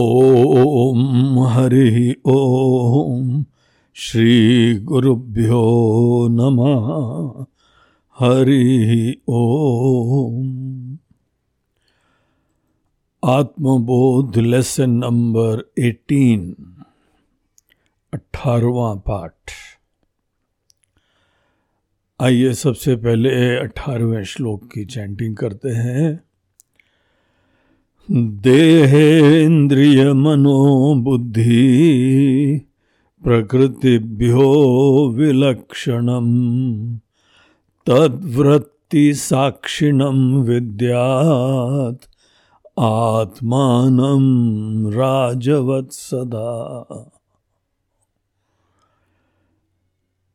ॐ हरि ॐ श्रीगुरुभ्यो नमः। हरि ॐ आत्मबोध lesson number 18 अठारवा पाठ। आइए सबसे पहले अठारहवें श्लोक की चैंटिंग करते हैं। देहेन्द्रिय मनो बुद्धि प्रकृतिभ्यो साक्षिणं विद्यात् आत्मानं राजवत् सदा।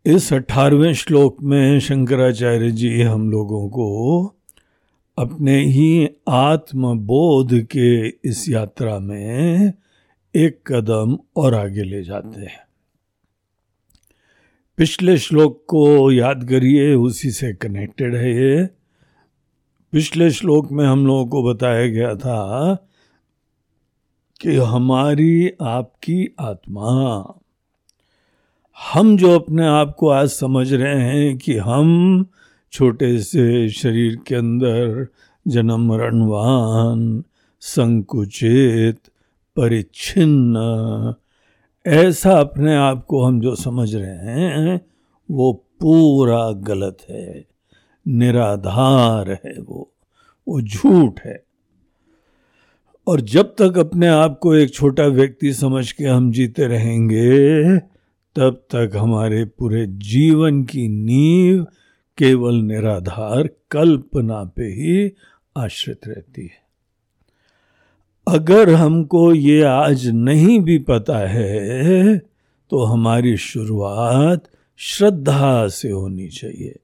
इस अठारहवें श्लोक में शंकराचार्य जी हम लोगों को अपने ही आत्मबोध के इस यात्रा में एक कदम और आगे ले जाते हैं। पिछले श्लोक को याद करिए, उसी से कनेक्टेड है ये। पिछले श्लोक में हम लोगों को बताया गया था कि हमारी आपकी आत्मा, हम जो अपने आप को आज समझ रहे हैं कि हम छोटे से शरीर के अंदर जन्म मरणवान संकुचित, परिच्छिन्न। ऐसा अपने आप को हम जो समझ रहे हैं, वो पूरा गलत है, निराधार है वो वो झूठ है। और जब तक अपने आप को एक छोटा व्यक्ति समझ के हम जीते रहेंगे, तब तक हमारे पूरे जीवन की नींव केवल निराधार कल्पना पे ही आश्रित रहती है। अगर हमको ये आज नहीं भी पता है तो हमारी शुरुआत श्रद्धा से होनी चाहिए।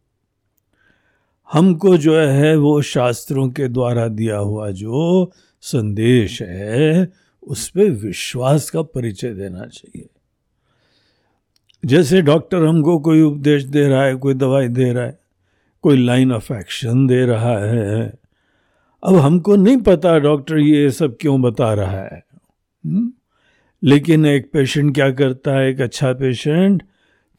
हमको जो है वो शास्त्रों के द्वारा दिया हुआ जो संदेश है, उस पर विश्वास का परिचय देना चाहिए। जैसे डॉक्टर हमको कोई उपदेश दे रहा है, कोई दवाई दे रहा है कोई लाइन ऑफ़ एक्शन दे रहा है। अब हमको नहीं पता डॉक्टर ये सब क्यों बता रहा है? हम्म? लेकिन एक पेशेंट क्या करता है? एक अच्छा पेशेंट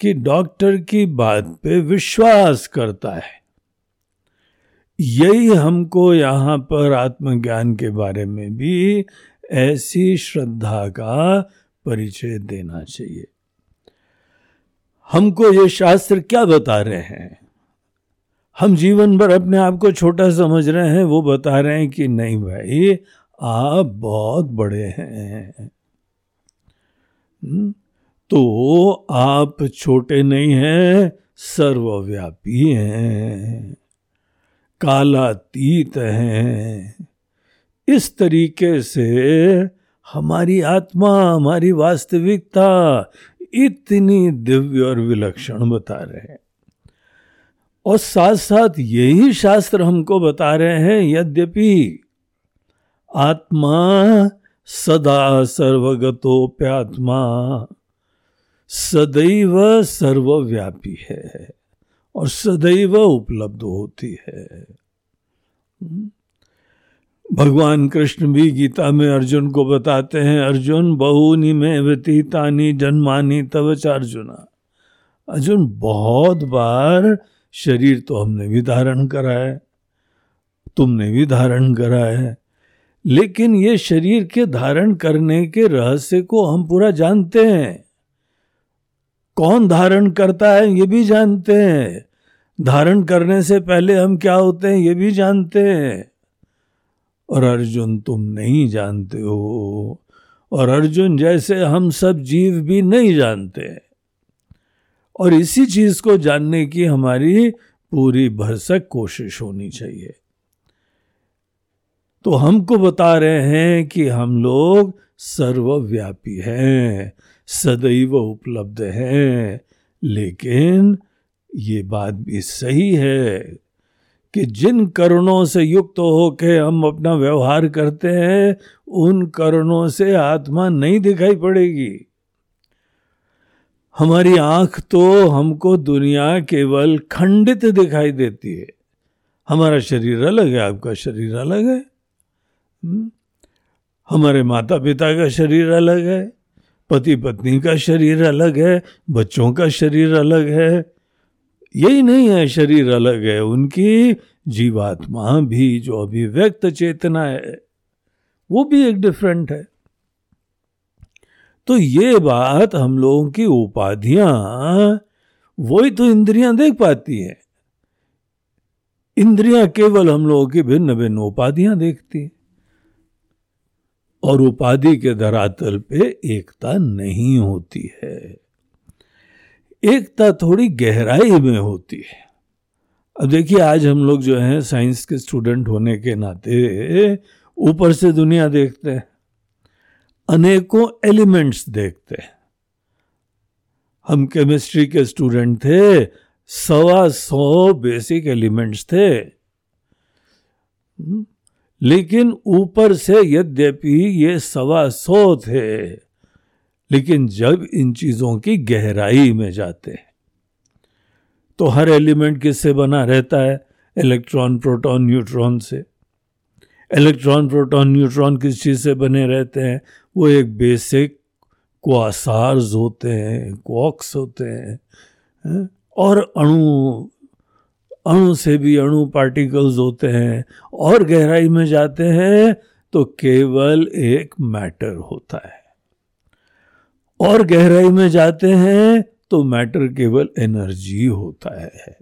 कि डॉक्टर की बात पे विश्वास करता है। यही हमको यहाँ पर आत्मज्ञान के बारे में भी ऐसी श्रद्धा का परिचय देना चाहिए। हमको ये शास्त्र क्या बता रहे हैं? हम जीवन भर अपने आप को छोटा समझ रहे हैं, वो बता रहे हैं कि नहीं भाई, आप बहुत बड़े हैं हम्म? तो आप छोटे नहीं हैं, सर्वव्यापी हैं, कालातीत हैं इस तरीके से हमारी आत्मा, हमारी वास्तविकता इतनी दिव्य और विलक्षण बता रहे हैं और साथ साथ यही शास्त्र हमको बता रहे हैं, यद्यपि आत्मा सदा सर्वगतोप्यात्मा सदैव सर्वव्यापी है और सदैव उपलब्ध होती है। भगवान कृष्ण भी गीता में अर्जुन को बताते हैं, अर्जुन, बहुनी में व्यतीतानी जन्मानी तव अर्जुना अर्जुन, बहुत बार शरीर तो हमने भी धारण करा है, तुमने भी धारण करा है, लेकिन ये शरीर के धारण करने के रहस्य को हम पूरा जानते हैं। कौन धारण करता है ये भी जानते हैं। धारण करने से पहले हम क्या होते हैं ये भी जानते हैं। और अर्जुन तुम नहीं जानते हो, और अर्जुन जैसे हम सब जीव भी नहीं जानते। हैं और इसी चीज़ को जानने की हमारी पूरी भरसक कोशिश होनी चाहिए। तो हमको बता रहे हैं कि हम लोग सर्वव्यापी हैं, सदैव उपलब्ध हैं, लेकिन ये बात भी सही है कि जिन करणों से युक्त तो होके हम अपना व्यवहार करते हैं, उन करणों से आत्मा नहीं दिखाई पड़ेगी। हमारी आँख तो हमको दुनिया केवल खंडित दिखाई देती है। हमारा शरीर अलग है, आपका शरीर अलग है। हम्म? हमारे माता पिता का शरीर अलग है पति पत्नी का शरीर अलग है, बच्चों का शरीर अलग है। यही नहीं है, शरीर अलग है, उनकी जीवात्मा भी, जो अभिव्यक्त चेतना है, वो भी एक डिफरेंट है। तो ये बात हम लोगों की उपाधियाँ, वही तो इंद्रियाँ देख पाती है। इंद्रियाँ केवल हम लोगों की भिन्न भिन्न उपाधियाँ देखती हैं। और उपाधि के धरातल पे एकता नहीं होती है। एकता थोड़ी गहराई में होती है। अब देखिए, आज हम लोग जो हैं, साइंस के स्टूडेंट होने के नाते ऊपर से दुनिया देखते हैं। अनेकों एलिमेंट्स देखते हैं। हम केमिस्ट्री के स्टूडेंट थे सवा सौ बेसिक एलिमेंट्स थे। हम्म, लेकिन ऊपर से यद्यपि ये सवा सौ थे लेकिन जब इन चीज़ों की गहराई में जाते हैं तो हर एलिमेंट किससे बना रहता है? इलेक्ट्रॉन प्रोटॉन न्यूट्रॉन से। इलेक्ट्रॉन प्रोटॉन न्यूट्रॉन किस चीज़ से बने रहते हैं? वो एक बेसिक क्वासार्स होते हैं क्वॉक्स होते हैं और अणु अणु से भी अणु पार्टिकल्स होते हैं, और गहराई में जाते हैं तो केवल एक मैटर होता है। और गहराई में जाते हैं तो मैटर केवल एनर्जी होता है।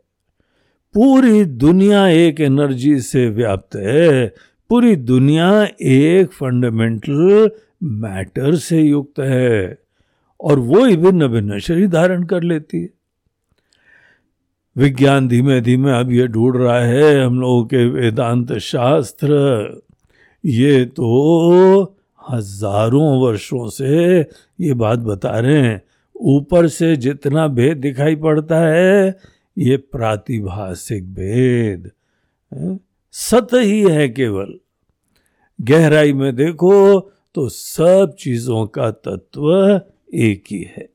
पूरी दुनिया एक एनर्जी से व्याप्त है, पूरी दुनिया एक फंडामेंटल मैटर से युक्त है और वो ही भिन्न शरीर धारण कर लेती है। विज्ञान धीमे धीमे अब ये ढूंढ रहा है हम लोगों के वेदांत शास्त्र। ये तो हज़ारों वर्षों से ये बात बता रहे हैं। ऊपर से जितना भेद दिखाई पड़ता है, ये प्रातिभाषिक भेद सत ही है केवल। गहराई में देखो तो सब चीज़ों का तत्व एक ही है।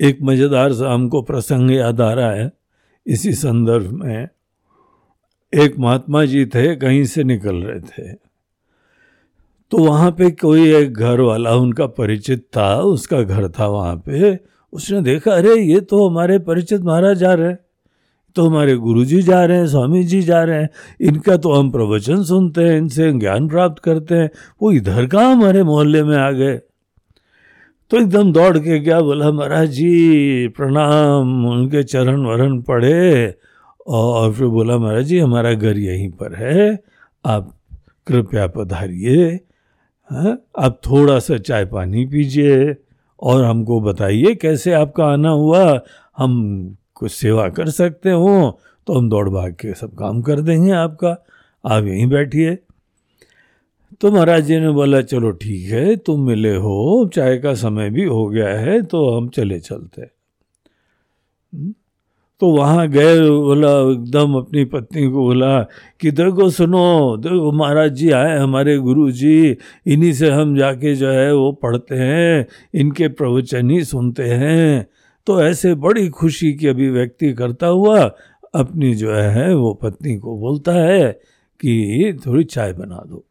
एक मज़ेदार सा हमको प्रसंग याद आ रहा है। इसी संदर्भ में एक महात्मा जी थे, कहीं से निकल रहे थे। तो वहाँ पे कोई एक घर वाला, उनका परिचित था, उसका घर था वहाँ पे। उसने देखा, अरे, ये तो हमारे परिचित महाराज जा रहे तो हमारे गुरु जी जा रहे हैं स्वामी जी जा रहे हैं। इनका तो हम प्रवचन सुनते हैं इनसे ज्ञान प्राप्त करते हैं। वो इधर का हमारे मोहल्ले में आ गए। तो एकदम दौड़ के क्या बोला महाराज जी प्रणाम। उनके चरण वरण पड़े और फिर बोला महाराज जी हमारा घर यहीं पर है। आप कृपया पधारिए। हाँ, आप थोड़ा सा चाय पानी पीजिए और हमको बताइए कैसे आपका आना हुआ। हम कुछ सेवा कर सकते हो तो हम दौड़ भाग के सब काम कर देंगे आपका। आप यहीं बैठिए। तो महाराज जी ने बोला, चलो ठीक है, तुम मिले हो, चाय का समय भी हो गया है तो हम चले चलते हम्म? तो वहाँ गए, बोला, एकदम अपनी पत्नी को बोला कि देखो सुनो देखो महाराज जी आए हमारे गुरु जी, इन्हीं से हम जाके जो है वो पढ़ते हैं, इनके प्रवचन ही सुनते हैं। तो ऐसे बड़ी खुशी की अभिव्यक्ति करता हुआ अपनी जो है, वो पत्नी को बोलता है कि, थोड़ी चाय बना दो।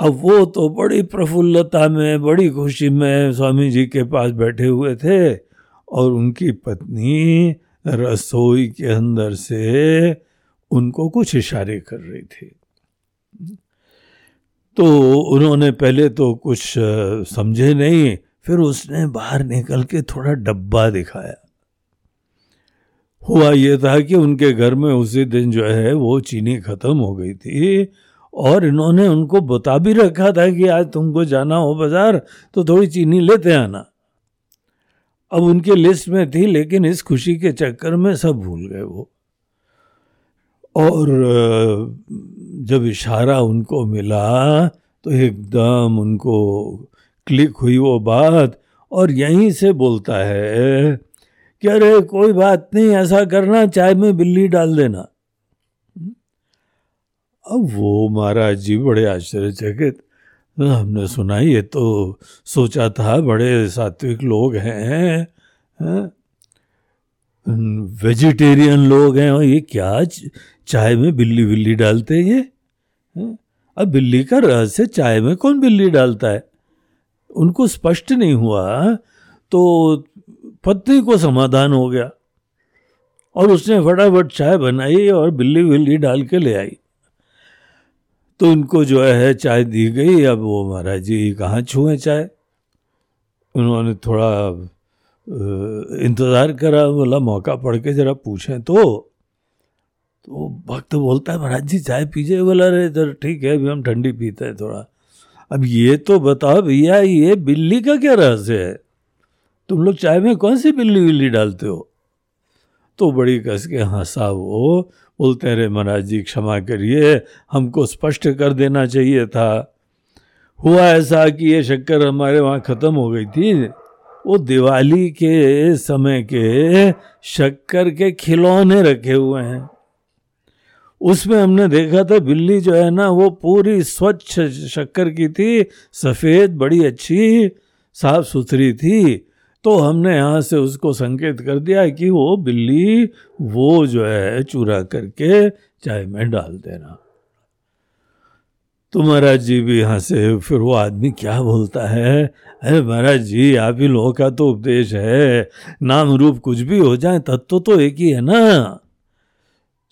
अब वो तो बड़ी प्रफुल्लता में, बड़ी खुशी में स्वामी जी के पास बैठे हुए थे और उनकी पत्नी रसोई के अंदर से उनको कुछ इशारे कर रही थी। तो उन्होंने पहले तो कुछ समझे नहीं फिर उसने बाहर निकल के थोड़ा डब्बा दिखाया। हुआ यह था कि उनके घर में उसी दिन जो है वो चीनी खत्म हो गई थी और इन्होंने उनको बता भी रखा था कि आज तुमको जाना हो बाज़ार तो थोड़ी चीनी लेते आना। अब उनके लिस्ट में थी, लेकिन इस खुशी के चक्कर में सब भूल गए वो। और जब इशारा उनको मिला तो एकदम उनको क्लिक हुई वो बात और यहीं से बोलता है कि अरे, कोई बात नहीं, ऐसा करना, चाय में बिल्ली डाल देना। अब वो महाराज जी बड़े आश्चर्यचकित, हमने सुना, ये तो सोचा था बड़े सात्विक लोग हैं वेजिटेरियन लोग हैं, और ये क्या चाय में बिल्ली बिल्ली डालते हैं? ये अब बिल्ली का रहस्य, चाय में कौन बिल्ली डालता है? उनको स्पष्ट नहीं हुआ तो पत्नी को समाधान हो गया। और उसने फटाफट चाय बनाई और बिल्ली बिल्ली डाल के ले आई। तो उनको जो है चाय दी गई। अब वो महाराज जी कहाँ छुए चाय? उन्होंने थोड़ा इंतज़ार करा। बोला, मौका पड़ के ज़रा पूछें तो। तो भक्त बोलता है, महाराज जी, चाय पीजिए। बोला रहे तो ठीक है, अभी हम ठंडी पीते हैं थोड़ा। अब ये तो बताओ भैया, ये बिल्ली का क्या रहस्य है? तुम लोग चाय में कौन सी बिल्ली बिल्ली डालते हो? तो बड़ी कस के हंसा वो, बोलते रहे महाराज जी, क्षमा करिए, हमको स्पष्ट कर देना चाहिए था। हुआ ऐसा कि ये शक्कर हमारे वहाँ ख़त्म हो गई थी। वो दिवाली के समय के शक्कर के खिलौने रखे हुए हैं। उसमें हमने देखा था बिल्ली जो है ना, वो पूरी स्वच्छ शक्कर की थी, सफ़ेद, बड़ी अच्छी, साफ़ सुथरी थी। तो हमने यहाँ से उसको संकेत कर दिया कि वो बिल्ली वो जो है चूरा करके चाय में डाल देना। तो महाराज जी भी यहाँ से फिर वो आदमी क्या बोलता है? अरे महाराज जी, आप ही लोगों का तो उपदेश है। नाम रूप कुछ भी हो जाए, तत्व तो तो एक ही है ना।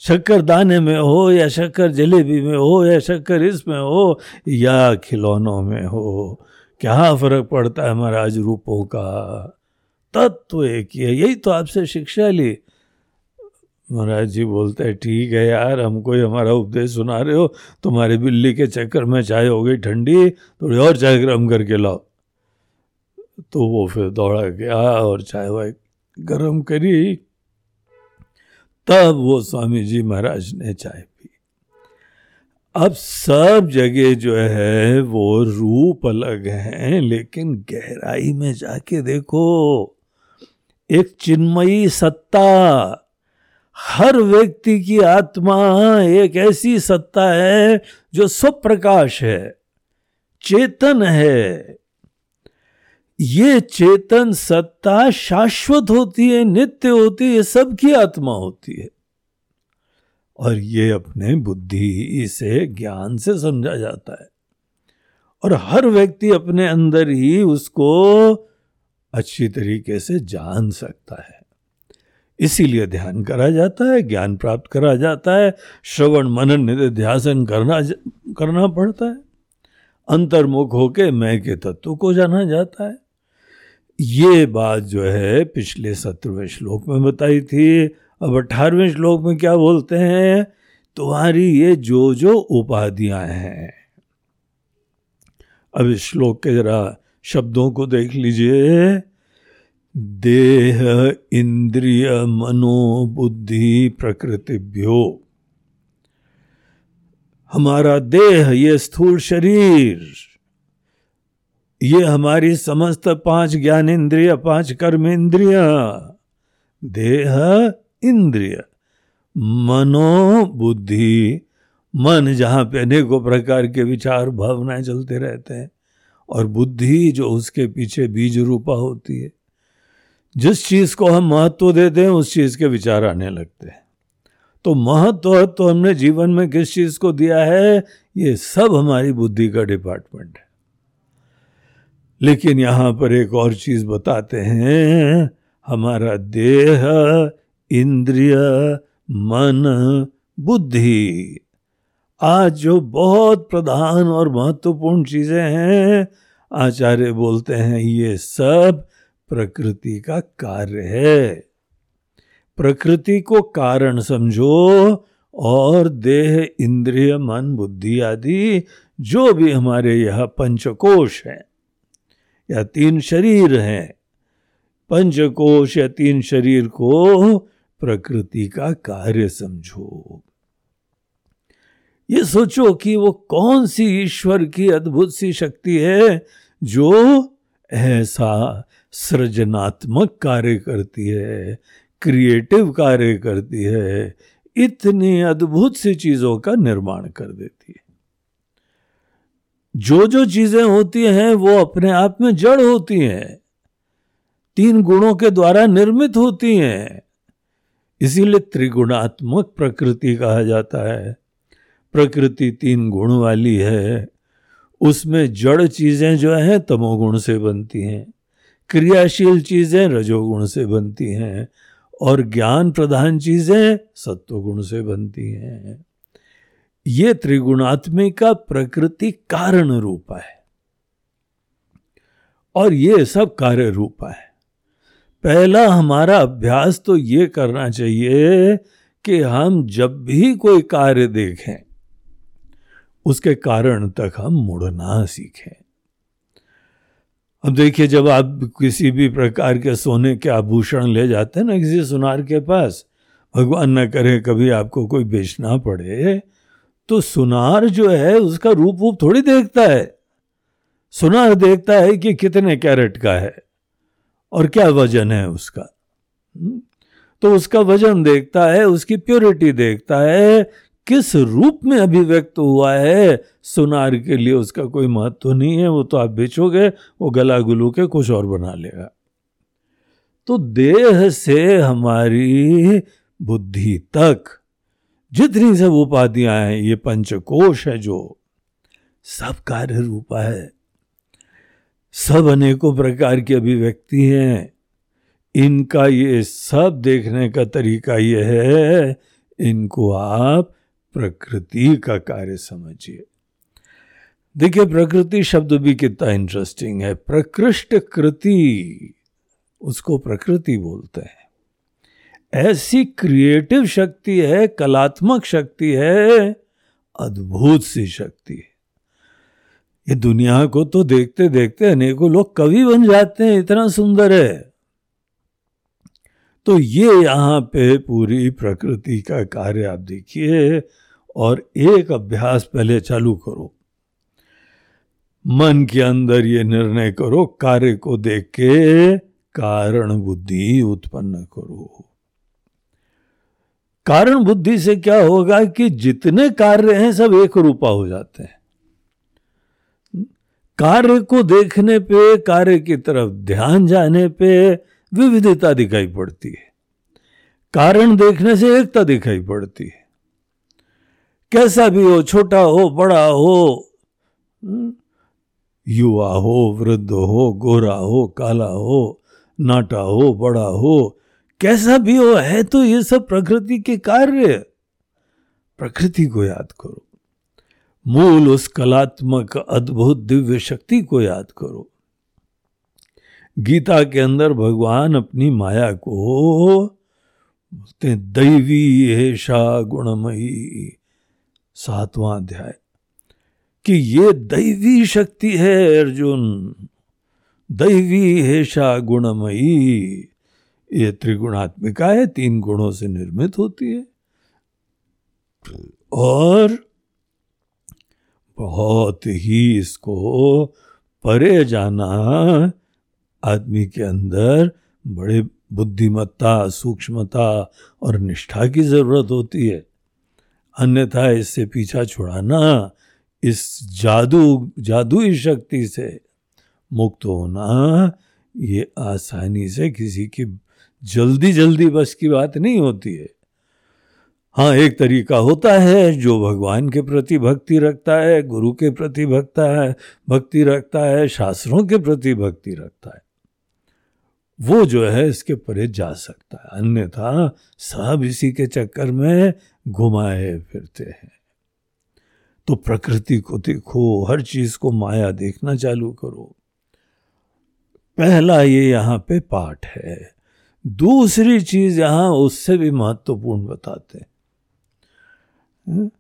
शक्कर दाने में हो या शक्कर जलेबी में हो या शक्कर इसमें हो या खिलौनों में हो, क्या फ़र्क पड़ता है महाराज रूपों का? तत्व एक ही है, यही तो आपसे शिक्षा ली। महाराज जी बोलते हैं, ठीक है यार हमको ही हमारा उपदेश सुना रहे हो, तुम्हारी बिल्ली के चक्कर में चाय हो गई ठंडी, थोड़ी और चाय गर्म करके लाओ। तो वो फिर दौड़ा गया और चाय वाय गर्म करी। तब वो स्वामी जी महाराज ने चाय पी। अब सब जगह जो है, वो रूप अलग हैं, लेकिन गहराई में जाके देखो, एक चिन्मयी सत्ता, हर व्यक्ति की आत्मा एक ऐसी सत्ता है जो स्वप्रकाश है, चेतन है। ये चेतन सत्ता शाश्वत होती है, नित्य होती है सबकी आत्मा होती है। और ये अपने बुद्धि से, ज्ञान से समझा जाता है। और हर व्यक्ति अपने अंदर ही उसको अच्छी तरीके से जान सकता है। इसीलिए ध्यान करा जाता है, ज्ञान प्राप्त करा जाता है, श्रवण, मनन, निध्यासन करना करना पड़ता है। अंतर्मुख होके मैं के तत्व को जाना जाता है। ये बात जो है पिछले सत्रहवें श्लोक में बताई थी। अब अठारहवें श्लोक में क्या बोलते हैं? तुम्हारी ये जो जो उपाधियाँ हैं। अब इस श्लोक के जरा शब्दों को देख लीजिए। देह इंद्रिय मनो बुद्धि प्रकृतिभ्यो। हमारा देह ये स्थूल शरीर। ये हमारी समस्त पाँच ज्ञान इंद्रिय पाँच कर्म इंद्रिय देह, इंद्रिय मनो बुद्धि मन, जहाँ पे अनेकों प्रकार के विचार, भावनाएँ चलते रहते हैं, और बुद्धि जो उसके पीछे बीज रूपा होती है। जिस चीज़ को हम महत्व देते हैं, उस चीज़ के विचार आने लगते हैं। तो महत्व तो हमने जीवन में किस चीज़ को दिया है, ये सब हमारी बुद्धि का डिपार्टमेंट है। लेकिन यहाँ पर एक और चीज़ बताते हैं। हमारा देह, इंद्रिय, मन, बुद्धि, आज जो बहुत प्रधान और महत्वपूर्ण चीज़ें हैं, आचार्य बोलते हैं, ये सब प्रकृति का कार्य है। प्रकृति को कारण समझो और देह, इंद्रिय, मन, बुद्धि आदि, जो भी हमारे यह पंचकोश है। या तीन शरीर हैं। पंचकोश या तीन शरीर को प्रकृति का कार्य समझो। ये सोचो कि वो कौन सी ईश्वर की अद्भुत सी शक्ति है जो ऐसा सृजनात्मक कार्य करती है, क्रिएटिव कार्य करती है, इतनी अद्भुत सी चीज़ों का निर्माण कर देती है। जो जो चीज़ें होती हैं, वो अपने आप में जड़ होती हैं। तीन गुणों के द्वारा निर्मित होती हैं। इसीलिए त्रिगुणात्मक प्रकृति कहा जाता है। प्रकृति तीन गुण वाली है। उसमें जड़ चीज़ें जो हैं, तमोगुण से बनती हैं। क्रियाशील चीज़ें, रजोगुण से बनती हैं। और ज्ञान प्रधान चीज़ें, सत्वगुण से बनती हैं। ये त्रिगुणात्मिका प्रकृति कारण रूपा है। और ये सब कार्य रूपा है। पहला हमारा अभ्यास तो ये करना चाहिए कि हम जब भी कोई कार्य देखें, उसके कारण तक हम मुड़ना सीखें। अब देखिए, जब आप किसी भी प्रकार के सोने के आभूषण ले जाते हैं ना, किसी सुनार के पास, भगवान न करे, कभी आपको कोई बेचना पड़े तो सुनार जो है, उसका रूप रूप थोड़ी देखता है। सुनार देखता है कि कितने कैरेट का है और क्या वज़न है उसका। हम्म? तो उसका वज़न देखता है, उसकी प्योरिटी देखता है, किस रूप में अभिव्यक्त हुआ है, सुनार के लिए उसका कोई महत्व तो नहीं है, वो तो आप बेचोगे, वो गला गुलू के कुछ और बना लेगा। तो देह से हमारी बुद्धि तक जितनी सब उपाधियाँ हैं, ये पंचकोश है जो सब कार्य रूपा है। सब अनेकों प्रकार की अभिव्यक्ति हैं। इनका ये सब देखने का तरीका ये है, इनको आप प्रकृति का कार्य समझिए। देखिए, प्रकृति शब्द भी कितना इंटरेस्टिंग है। प्रकृष्ट कृति, उसको प्रकृति बोलते हैं। ऐसी क्रिएटिव शक्ति है, कलात्मक शक्ति है, अद्भुत सी शक्ति है। ये दुनिया को तो देखते देखते अनेकों लोग कवि बन जाते हैं, इतना सुंदर है। तो ये यहाँ पे पूरी प्रकृति का कार्य आप देखिए और एक अभ्यास पहले चालू करो। मन के अंदर ये निर्णय करो, कार्य को देख के कारण बुद्धि उत्पन्न करो। कारण बुद्धि से क्या होगा कि जितने कार्य हैं सब एक रूपा हो जाते हैं। कार्य को देखने पे, कार्य की तरफ़ ध्यान जाने पे विविधता दिखाई पड़ती है। कारण देखने से एकता दिखाई पड़ती है। कैसा भी हो, छोटा हो, बड़ा हो, युवा हो, वृद्ध हो, गोरा हो, काला हो, नाटा हो, बड़ा हो कैसा भी हो, है तो ये सब प्रकृति के कार्य। प्रकृति को याद करो। मूल उस कलात्मक अद्भुत दिव्य शक्ति को याद करो। गीता के अंदर भगवान अपनी माया को बोलते दैवी हेषा गुणमयी। सातवां अध्याय। कि ये दैवी शक्ति है अर्जुन। दैवी हेषा गुणमयी। ये त्रिगुणात्मिका है, तीन गुणों से निर्मित होती है। और बहुत ही इसको परे जाना, आदमी के अंदर बड़े बुद्धिमत्ता, सूक्ष्मता और निष्ठा की ज़रूरत होती है। अन्यथा इससे पीछा छुड़ाना, इस जादू, जादुई शक्ति से मुक्त होना, ये आसानी से किसी की जल्दी जल्दी बस की बात नहीं होती है। हाँ एक तरीका होता है, जो भगवान के प्रति भक्ति रखता है, गुरु के प्रति भक्ता है, भक्ति रखता है, शास्त्रों के प्रति भक्ति रखता है। वो जो है, इसके परे जा सकता है, अन्यथा सब इसी के चक्कर में घुमाए फिरते हैं। तो प्रकृति को देखो, हर चीज़ को माया देखना चालू करो। पहला ये यहाँ पे पाठ है। दूसरी चीज़ यहाँ उससे भी महत्वपूर्ण बताते हैं।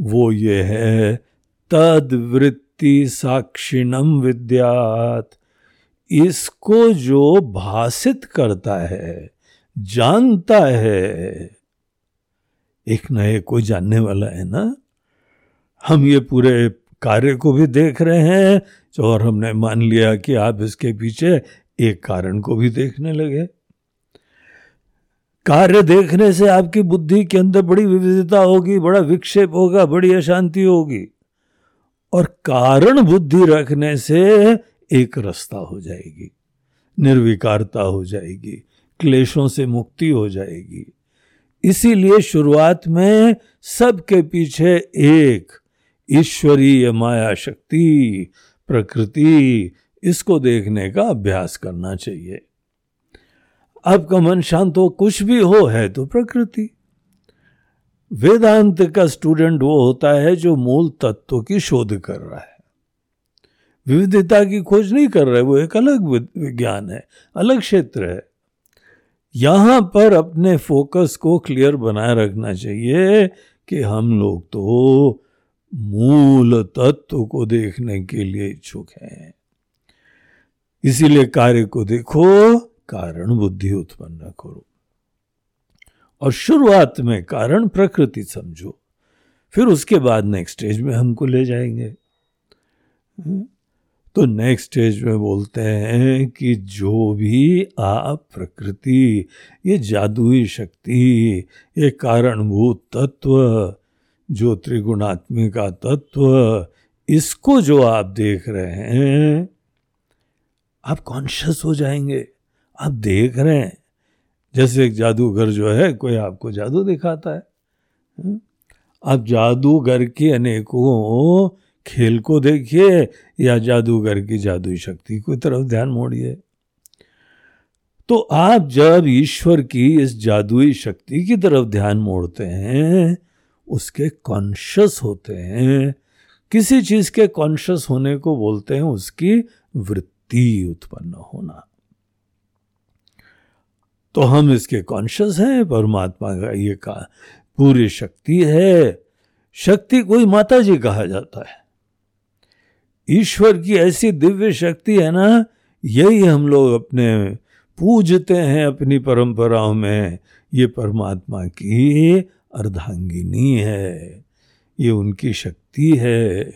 वो ये है तद वृत्ति साक्षिणम विद्यात। इसको जो भाषित करता है, जानता है, एक न एक कोई जानने वाला है ना? हम ये पूरे कार्य को भी देख रहे हैं, और हमने मान लिया कि आप इसके पीछे एक कारण को भी देखने लगे। कार्य देखने से आपकी बुद्धि के अंदर बड़ी विविधता होगी, बड़ा विक्षेप होगा, बड़ी अशांति होगी। और कारण बुद्धि रखने से एक रास्ता हो जाएगी, निर्विकारता हो जाएगी, क्लेशों से मुक्ति हो जाएगी। इसीलिए शुरुआत में सबके पीछे एक ईश्वरीय माया शक्ति, प्रकृति, इसको देखने का अभ्यास करना चाहिए। आपका मन शांत हो, कुछ भी हो है तो प्रकृति। वेदांत का स्टूडेंट वो होता है जो मूल तत्व की शोध कर रहा है। विविधता की खोज नहीं कर रहा है, वो एक अलग विज्ञान है, अलग क्षेत्र है। यहाँ पर अपने फोकस को क्लियर बनाए रखना चाहिए कि हम लोग तो मूल तत्व को देखने के लिए इच्छुक हैं। इसीलिए कार्य को देखो कारण बुद्धि उत्पन्न करो। और शुरुआत में कारण प्रकृति समझो। फिर उसके बाद नेक्स्ट स्टेज में हमको ले जाएँगे। तो नेक्स्ट स्टेज में बोलते हैं कि जो भी आप प्रकृति, ये जादुई शक्ति, ये कारणभूत तत्व, जो त्रिगुणात्मिका तत्व, इसको जो आप देख रहे हैं, आप कॉन्शियस हो जाएँगे। आप देख रहे हैं। जैसे एक जादूगर जो है, कोई आपको जादू दिखाता है? आप जादूगर के अनेकों खेल को देखिए, या जादूगर की जादुई शक्ति को तरफ़ ध्यान मोड़िए। तो आप जब ईश्वर की इस जादुई शक्ति की तरफ़ ध्यान मोड़ते हैं, उसके कॉन्शियस होते हैं। किसी चीज़ के कॉन्शियस होने को बोलते हैं, उसकी वृत्ति उत्पन्न होना। तो हम इसके कॉन्शियस हैं, परमात्मा का ये का, पूरी शक्ति है। शक्ति कोई माता जी कहा जाता है। ईश्वर की ऐसी दिव्य शक्ति है ना, यही हम लोग अपने पूजते हैं अपनी परंपराओं में। ये परमात्मा की अर्धांगिनी है। ये उनकी शक्ति है।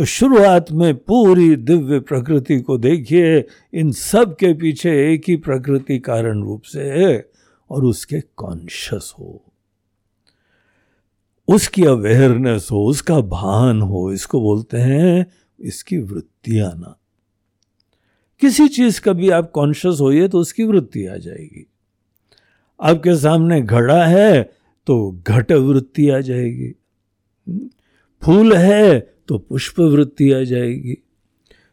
तो शुरुआत में पूरी दिव्य प्रकृति को देखिए, इन सब के पीछे एक ही प्रकृति कारण रूप से है और उसके कॉन्शियस हो। उसकी अवेयरनेस हो, उसका भान हो, इसको बोलते हैं, इसकी वृत्ति आना। किसी चीज़ का भी आप कॉन्शियस होइए तो उसकी वृत्ति आ जाएगी। आपके सामने घड़ा है तो घट वृत्ति आ जाएगी। फूल है तो पुष्प वृत्ति आ जाएगी।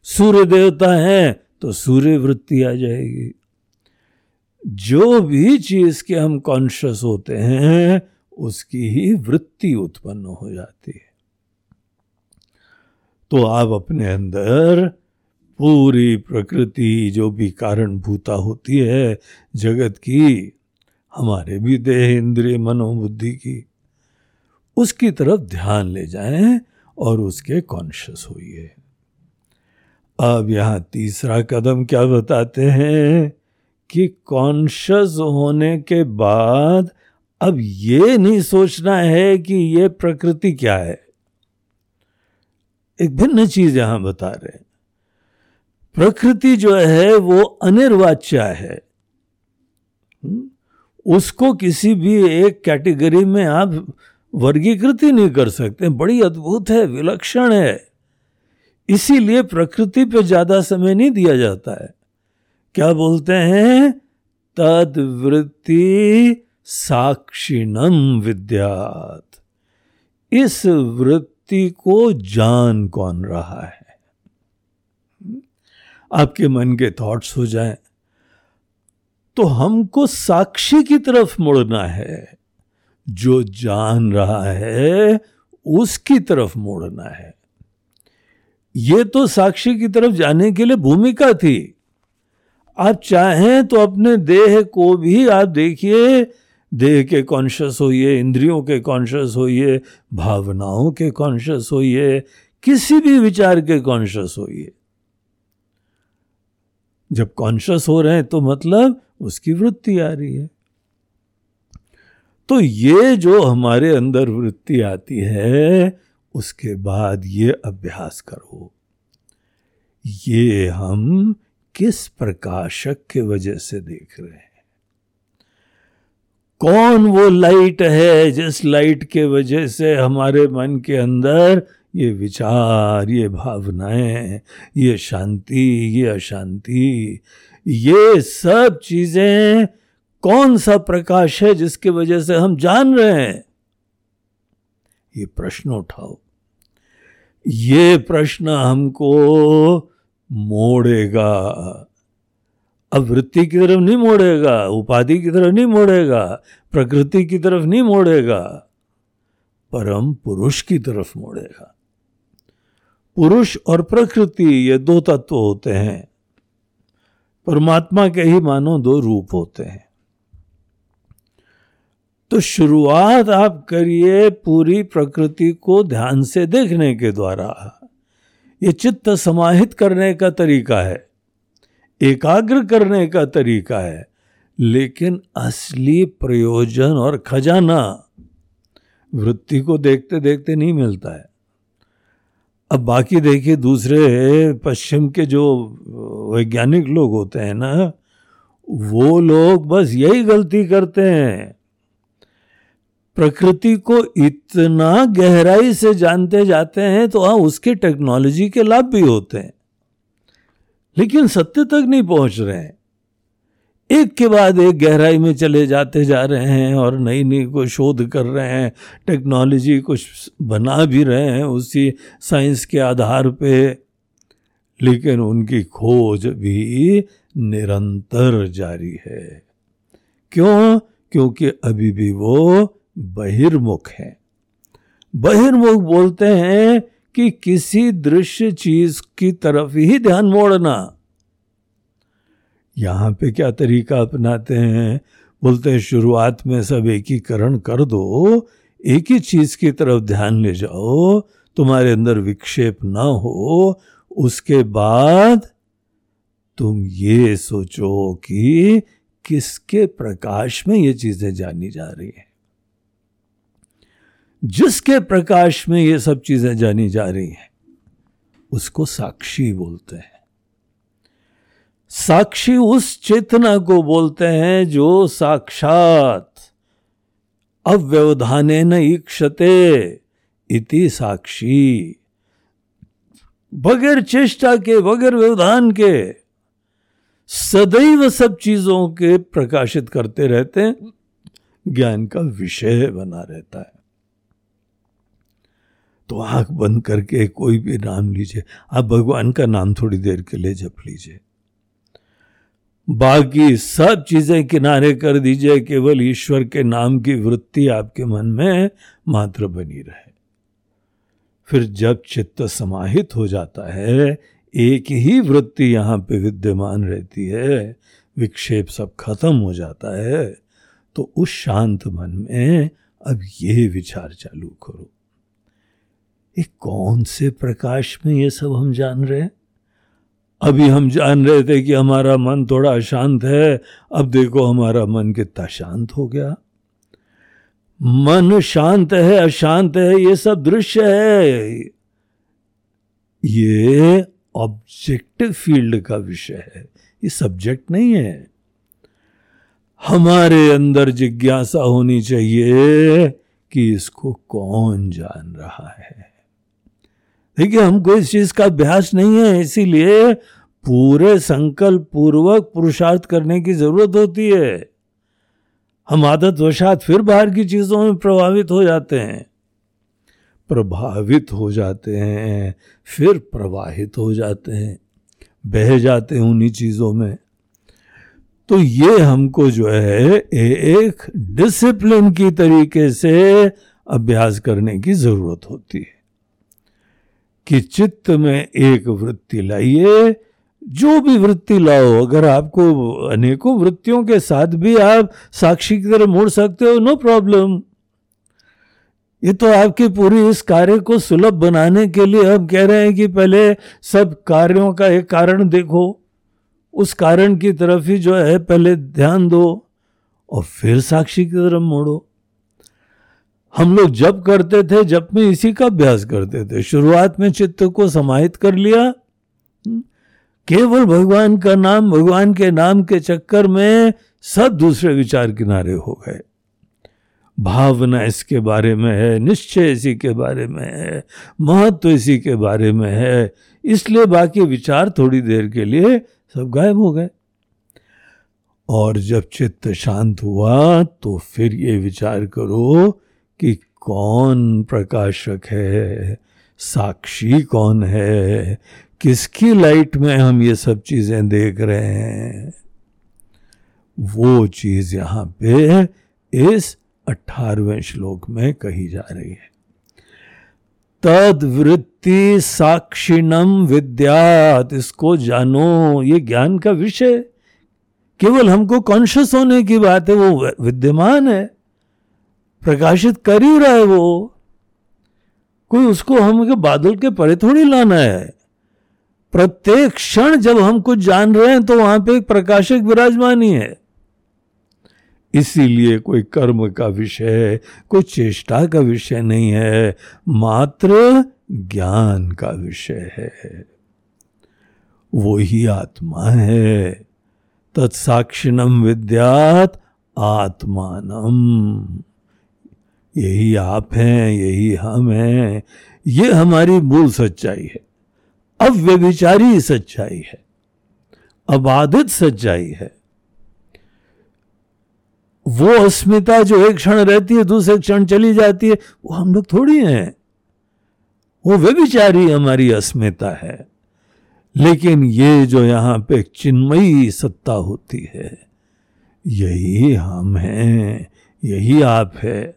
सूर्य देवता है तो सूर्य वृत्ति आ जाएगी। जो भी चीज़ के हम कॉन्शियस होते हैं, उसकी ही वृत्ति उत्पन्न हो जाती है। तो आप अपने अंदर पूरी प्रकृति, जो भी कारण भूता होती है, जगत की, हमारे भी देह, इंद्रिय, मनोबुद्धि की, उसकी तरफ़ ध्यान ले जाएँ और उसके कॉन्शियस होइए। अब यहाँ तीसरा कदम क्या बताते हैं कि कॉन्शियस होने के बाद अब ये नहीं सोचना है कि ये प्रकृति क्या है। एक भिन्न चीज़ यहाँ बता रहे हैं। प्रकृति जो है वो अनिर्वाच्य है। हम्म? उसको किसी भी एक कैटेगरी में आप वर्गीकृत ही नहीं कर सकते। बड़ी अद्भुत है, विलक्षण है। इसीलिए प्रकृति पे ज़्यादा समय नहीं दिया जाता है। क्या बोलते हैं? तद वृत्ति साक्षिणम विद्यात। इस वृत्ति को जान कौन रहा है? आपके मन के थॉट्स हो जाएँ। तो हमको साक्षी की तरफ़ मुड़ना है। जो जान रहा है, उसकी तरफ़ मोड़ना है। ये तो साक्षी की तरफ़ जाने के लिए भूमिका थी। आप चाहें तो अपने देह को भी आप देखिए, देह के कॉन्शियस होइए, इंद्रियों के कॉन्शियस होइए, भावनाओं के कॉन्शियस होइए, किसी भी विचार के कॉन्शियस होइए। जब कॉन्शियस हो रहे हैं तो मतलब उसकी वृत्ति आ रही है। तो ये जो हमारे अंदर वृत्ति आती है, उसके बाद ये अभ्यास करो। ये हम किस प्रकाशक के वजह से देख रहे हैं? कौन वो लाइट है जिस लाइट के वजह से हमारे मन के अंदर ये विचार, ये भावनाएँ, ये शांति, ये अशांति, ये सब चीज़ें कौन सा प्रकाश है जिसकी वजह से हम जान रहे हैं? ये प्रश्न उठाओ। ये प्रश्न हमको मोड़ेगा। अब वृत्ति की तरफ़ नहीं मोड़ेगा, उपाधि की तरफ़ नहीं मोड़ेगा, प्रकृति की तरफ़ नहीं मोड़ेगा, परम पुरुष की तरफ़ मोड़ेगा। पुरुष और प्रकृति ये दो तत्व होते हैं। परमात्मा के ही मानो दो रूप होते हैं। तो शुरुआत आप करिए पूरी प्रकृति को ध्यान से देखने के द्वारा। ये चित्त समाहित करने का तरीका है, एकाग्र करने का तरीका है, लेकिन असली प्रयोजन और खजाना वृत्ति को देखते देखते नहीं मिलता है। अब बाकी देखिए, दूसरे पश्चिम के जो वैज्ञानिक लोग होते हैं ना, वो लोग बस यही गलती करते हैं। प्रकृति को इतना गहराई से जानते जाते हैं तो हाँ उसके टेक्नोलॉजी के लाभ भी होते हैं। लेकिन सत्य तक नहीं पहुँच रहे हैं। एक के बाद एक गहराई में चले जाते जा रहे हैं और नई नई को शोध कर रहे हैं टेक्नोलॉजी कुछ बना भी रहे हैं, उसी साइंस के आधार पे। लेकिन उनकी खोज भी निरंतर जारी है। क्यों? क्योंकि अभी भी वो बहिर्मुख है। बहिर्मुख बोलते हैं कि किसी दृश्य चीज़ की तरफ़ ही ध्यान मोड़ना। यहाँ पे क्या तरीका अपनाते हैं? बोलते हैं, शुरुआत में सब एकीकरण कर दो, एक ही चीज़ की तरफ़ ध्यान ले जाओ, तुम्हारे अंदर विक्षेप ना हो, उसके बाद तुम ये सोचो कि किसके प्रकाश में ये चीज़ें जानी जा रही हैं। जिसके प्रकाश में ये सब चीज़ें जानी जा रही हैं, उसको साक्षी बोलते हैं। साक्षी उस चेतना को बोलते हैं जो साक्षात अव्यवधाने न ईक्षते इति साक्षी। बगैर चेष्टा के, बगैर व्यवधान के सदैव सब चीज़ों के प्रकाशित करते रहते हैं, ज्ञान का विषय बना रहता है। तो आँख बंद करके कोई भी नाम लीजिए। आप भगवान का नाम थोड़ी देर के लिए जप लीजिए। बाकी सब चीज़ें किनारे कर दीजिए, केवल ईश्वर के नाम की वृत्ति आपके मन में मात्र बनी रहे। फिर जब चित्त समाहित हो जाता है, एक ही वृत्ति यहाँ पे विद्यमान रहती है, विक्षेप सब खत्म हो जाता है तो उस शांत मन में अब ये विचार चालू करो। ये कौन से प्रकाश में ये सब हम जान रहे हैं? अभी हम जान रहे थे कि हमारा मन थोड़ा अशांत है। अब देखो हमारा मन कितना शांत हो गया। मन शांत है, अशांत है, ये सब दृश्य है। ये ऑब्जेक्टिव फ़ील्ड का विषय है। ये सब्जेक्ट नहीं है। हमारे अंदर जिज्ञासा होनी चाहिए कि इसको कौन जान रहा है। देखिए हमको इस चीज़ का अभ्यास नहीं है, इसीलिए पूरे संकल्प पूर्वक पुरुषार्थ करने की ज़रूरत होती है। हम आदत वशात फिर बाहर की चीज़ों में प्रभावित हो जाते हैं। प्रभावित हो जाते हैं, फिर प्रवाहित हो जाते हैं, बह जाते हैं उन्हीं चीज़ों में। तो ये हमको जो है, एक डिसिप्लिन की तरीके से अभ्यास करने की ज़रूरत होती है। कि चित्त में एक वृत्ति लाइए। जो भी वृत्ति लाओ, अगर आपको अनेकों वृत्तियों के साथ भी आप साक्षी की तरह मोड़ सकते हो, नो प्रॉब्लम। ये तो आपकी पूरी इस कार्य को सुलभ बनाने के लिए हम कह रहे हैं कि पहले सब कार्यों का एक कारण देखो। उस कारण की तरफ़ ही जो है, पहले ध्यान दो और फिर साक्षी की तरफ़ मोड़ो। हम लोग जब करते थे जब में इसी का अभ्यास करते थे। शुरुआत में चित्त को समाहित कर लिया। केवल भगवान का नाम, भगवान के नाम के चक्कर में सब दूसरे विचार किनारे हो गए। भावना इसके बारे में है, निश्चय इसी के बारे में है, महत्व तो इसी के बारे में है। इसलिए बाकी विचार थोड़ी देर के लिए सब गायब हो गए। और जब चित्त शांत हुआ तो फिर ये विचार करो कि कौन प्रकाशक है? साक्षी कौन है? किसकी लाइट में हम ये सब चीज़ें देख रहे हैं? वो चीज़ यहाँ पे इस अठारहवें श्लोक में कही जा रही है। तद वृत्ति साक्षिणम विद्यात, इसको जानो, ये ज्ञान का विषय। केवल हमको कॉन्शियस होने की बात है, वो विद्यमान है। प्रकाशित कर ही रहा है वो। कोई उसको हम के बादल के परे थोड़ी लाना है। प्रत्येक क्षण जब हम कुछ जान रहे हैं तो वहाँ पे एक प्रकाशक विराजमान ही है। इसीलिए कोई कर्म का विषय कोई चेष्टा का विषय नहीं है, मात्र ज्ञान का विषय है। वो ही आत्मा है। तत्साक्षिणम विद्यात आत्मानम। यही आप हैं, यही हम हैं। ये हमारी मूल सच्चाई है। अब व्यभिचारी सच्चाई है। अबाधित सच्चाई है। वो अस्मिता जो एक क्षण रहती है, दूसरे क्षण चली जाती है, वो हम लोग थोड़ी हैं। वो व्यभिचारी हमारी अस्मिता है। लेकिन ये जो यहाँ पे चिन्मयी सत्ता होती है, यही हम हैं, यही आप है।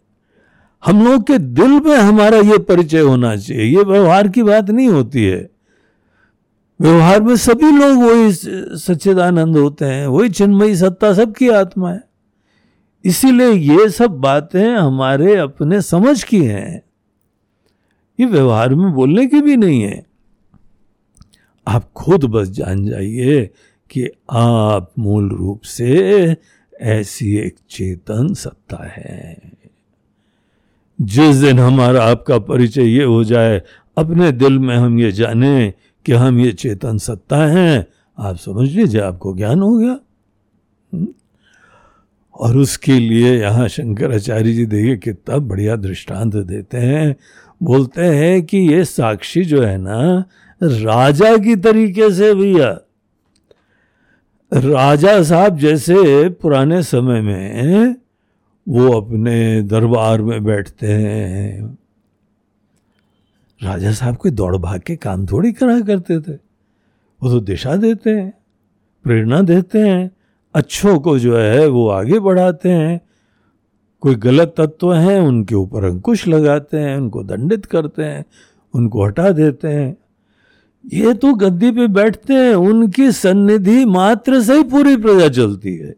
हम लोग के दिल में हमारा ये परिचय होना चाहिए। ये व्यवहार की बात नहीं होती है। व्यवहार में सभी लोग वही सच्चिदानंद होते हैं, वही चिन्मयी सत्ता सबकी आत्मा है। इसीलिए ये सब बातें हमारे अपने समझ की हैं। ये व्यवहार में बोलने की भी नहीं है। आप खुद बस जान जाइए कि आप मूल रूप से ऐसी एक चेतन सत्ता है। जिस दिन हमारा आपका परिचय ये हो जाए, अपने दिल में हम ये जाने कि हम ये चेतन सत्ता हैं। आप समझ लीजिए, आपको ज्ञान हो गया। हम्म? और उसके लिए यहाँ शंकराचार्य जी देखिए कितना बढ़िया दृष्टांत देते हैं। बोलते हैं कि ये साक्षी जो है ना, राजा की तरीके से भैया। राजा साहब जैसे पुराने समय में वो अपने दरबार में बैठते हैं। राजा साहब कोई दौड़ भाग के काम थोड़ी करा करते थे। वो तो दिशा देते हैं, प्रेरणा देते हैं, अच्छों को जो है वो आगे बढ़ाते हैं। कोई गलत तत्व हैं, उनके ऊपर अंकुश लगाते हैं, उनको दंडित करते हैं, उनको हटा देते हैं। ये तो गद्दी पे बैठते हैं, उनकी सन्निधि मात्र से ही पूरी प्रजा चलती है।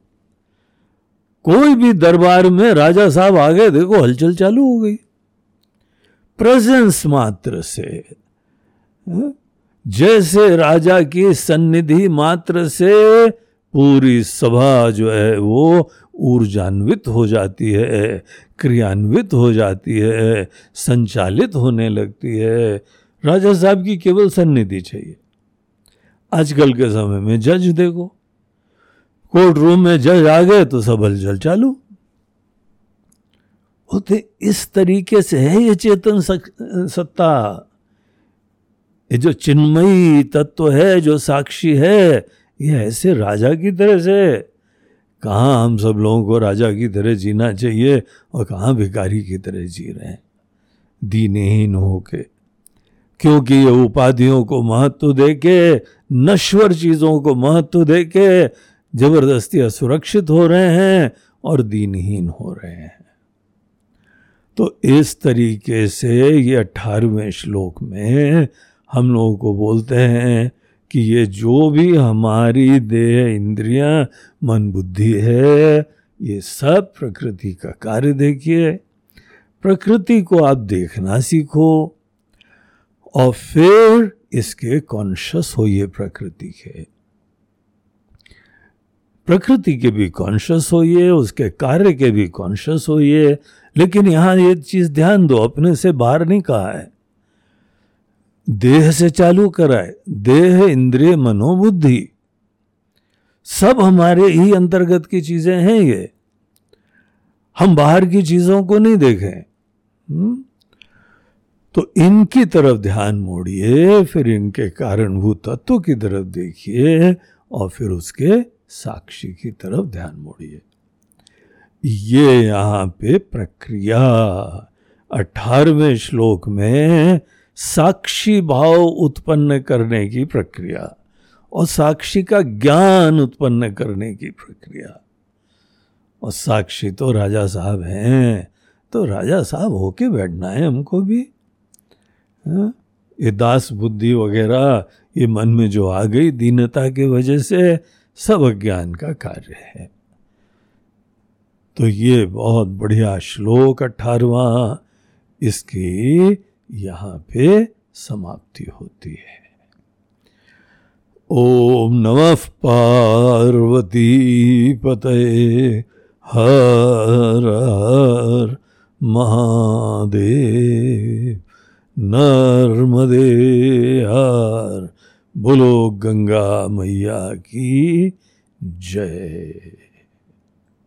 कोई भी दरबार में राजा साहब आ गए देखो, हलचल चालू हो गई। प्रेजेंस मात्र से हाँ? जैसे राजा की सन्निधि मात्र से पूरी सभा जो है वो ऊर्जान्वित हो जाती है, क्रियान्वित हो जाती है, संचालित होने लगती है। राजा साहब की केवल सन्निधि चाहिए। आजकल के समय में जज देखो कोर्ट रूम में जज आ गए तो सब हलचल चालू। होते इस तरीके से है ये चेतन सत्ता? ये जो चिन्मयी तत्व है, जो साक्षी है, ये ऐसे राजा की तरह से कहाँ हम सब लोगों को राजा की तरह जीना चाहिए और कहाँ भिकारी की तरह जी रहे हैं? दीनहीन होके। क्योंकि ये उपाधियों को महत्व देके, नश्वर चीज़ों को महत्व देके ज़बरदस्ती असुरक्षित हो रहे हैं और दीनहीन हो रहे हैं। तो इस तरीके से ये अठारहवें श्लोक में हम लोगों को बोलते हैं कि ये जो भी हमारी देह इंद्रियाँ, मन बुद्धि है, ये सब प्रकृति का कार्य देखिए। प्रकृति को आप देखना सीखो और फिर इसके कॉन्शियस होइए प्रकृति के। प्रकृति के भी कॉन्शियस होइए, उसके कार्य के भी कॉन्शियस होइए, लेकिन यहाँ ये चीज़ ध्यान दो, अपने से बाहर नहीं कहा है। देह से चालू कराए, देह, इंद्रिय, मनोबुद्धि, सब हमारे ही अंतर्गत की चीज़ें हैं ये। हम बाहर की चीज़ों को नहीं देखें। हुँ? तो इनकी तरफ़ ध्यान मोड़िए, फिर इनके कारणभूत तत्व की तरफ़ देखिए, और फिर उसके साक्षी की तरफ़ ध्यान मोड़िए। ये यहाँ पे प्रक्रिया। अठारहवें श्लोक में साक्षी भाव उत्पन्न करने की प्रक्रिया और साक्षी का ज्ञान उत्पन्न करने की प्रक्रिया। और साक्षी तो राजा साहब हैं तो राजा साहब होके बैठना है हमको भी। हा? ये दास बुद्धि वगैरह ये मन में जो आ गई दीनता के वजह से सब अज्ञान का कार्य है। तो ये बहुत बढ़िया श्लोक अठारवा इसकी यहाँ पे समाप्ति होती है। ओम नमः पार्वती पतये हर हर महादेव, नर्मदे हर बोलो गंगा मैया की जय।